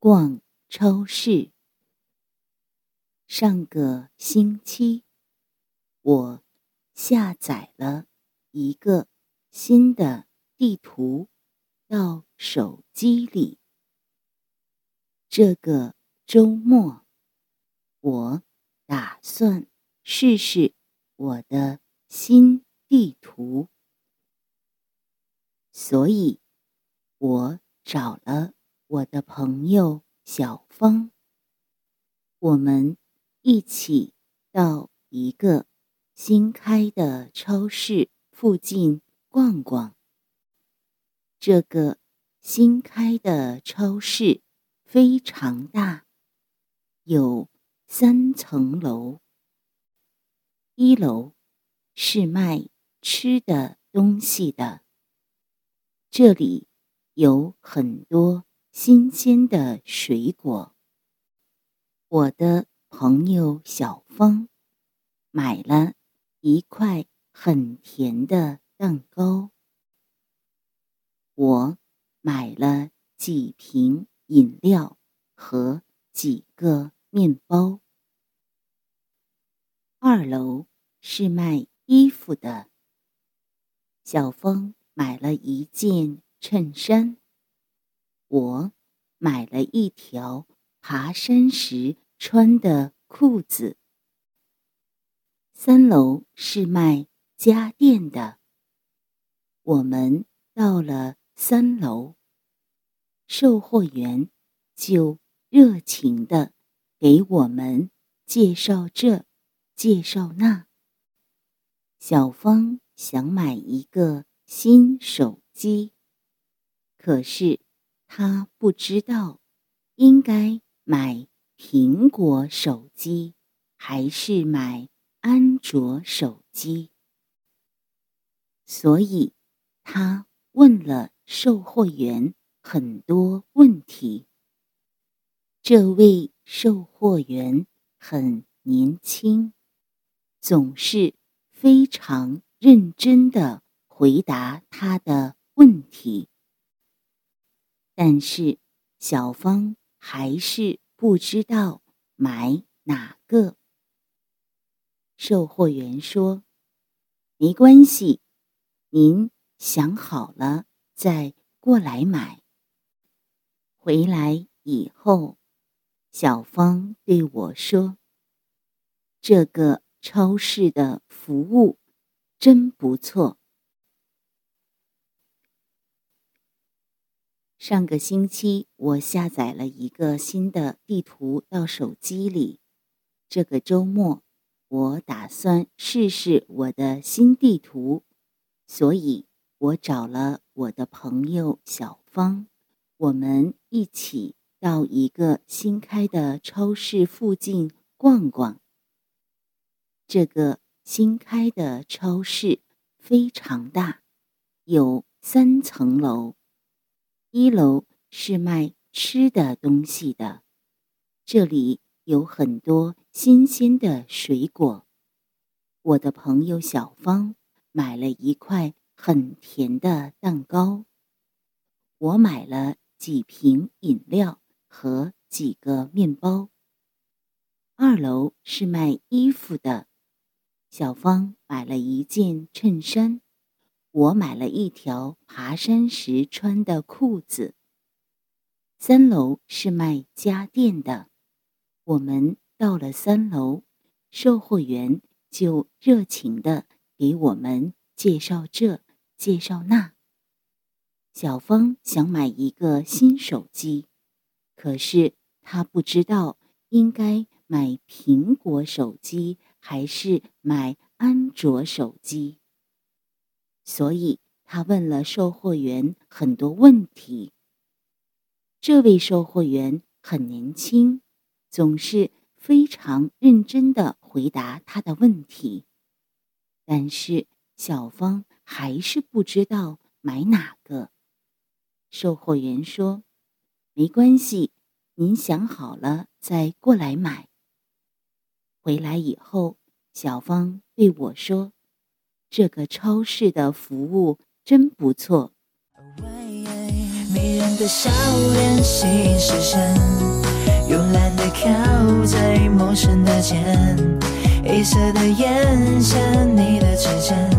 逛超市。上个星期，我下载了一个新的地图到手机里。这个周末，我打算试试我的新地图，所以，我找了我的朋友小芳，我们一起到一个新开的超市附近逛逛。这个新开的超市非常大，有三层楼。一楼是卖吃的东西的，这里有很多新鲜的水果。我的朋友小峰买了一块很甜的蛋糕。我买了几瓶饮料和几个面包。二楼是卖衣服的。小峰买了一件衬衫。我买了一条爬山时穿的裤子。三楼是卖家电的。我们到了。三楼，售货员就热情的给我们介绍这，介绍那。小芳想买一个新手机，可是他不知道应该买苹果手机还是买安卓手机，所以他问了。售货员很多问题。这位售货员很年轻，总是非常认真的回答他的问题。但是小芳还是不知道买哪个。售货员说：“没关系，您想好了。”再过来买。回来以后，小芳对我说：“这个超市的服务真不错。”上个星期，我下载了一个新的地图到手机里。这个周末，我打算试试我的新地图，所以。我找了我的朋友小芳，我们一起到一个新开的超市附近逛逛。这个新开的超市非常大，有三层楼。一楼是卖吃的东西的，这里有很多新鲜的水果。我的朋友小芳买了一块。很甜的蛋糕，我买了几瓶饮料和几个面包。二楼是卖衣服的，小芳买了一件衬衫，我买了一条爬山时穿的裤子。三楼是卖家电的，我们到了三楼，售货员就热情的给我们介绍这。介绍那，小芳想买一个新手机，可是她不知道应该买苹果手机还是买安卓手机，所以他问了售货员很多问题。这位售货员很年轻，总是非常认真的回答他的问题，但是小芳。还是不知道买哪个。售货员说：“没关系，您想好了再过来买。”回来以后，小芳对我说：“这个超市的服务真不错。”迷人的笑脸吸引视线，慵懒的靠在陌生的肩，黑色的眼线，你的指尖。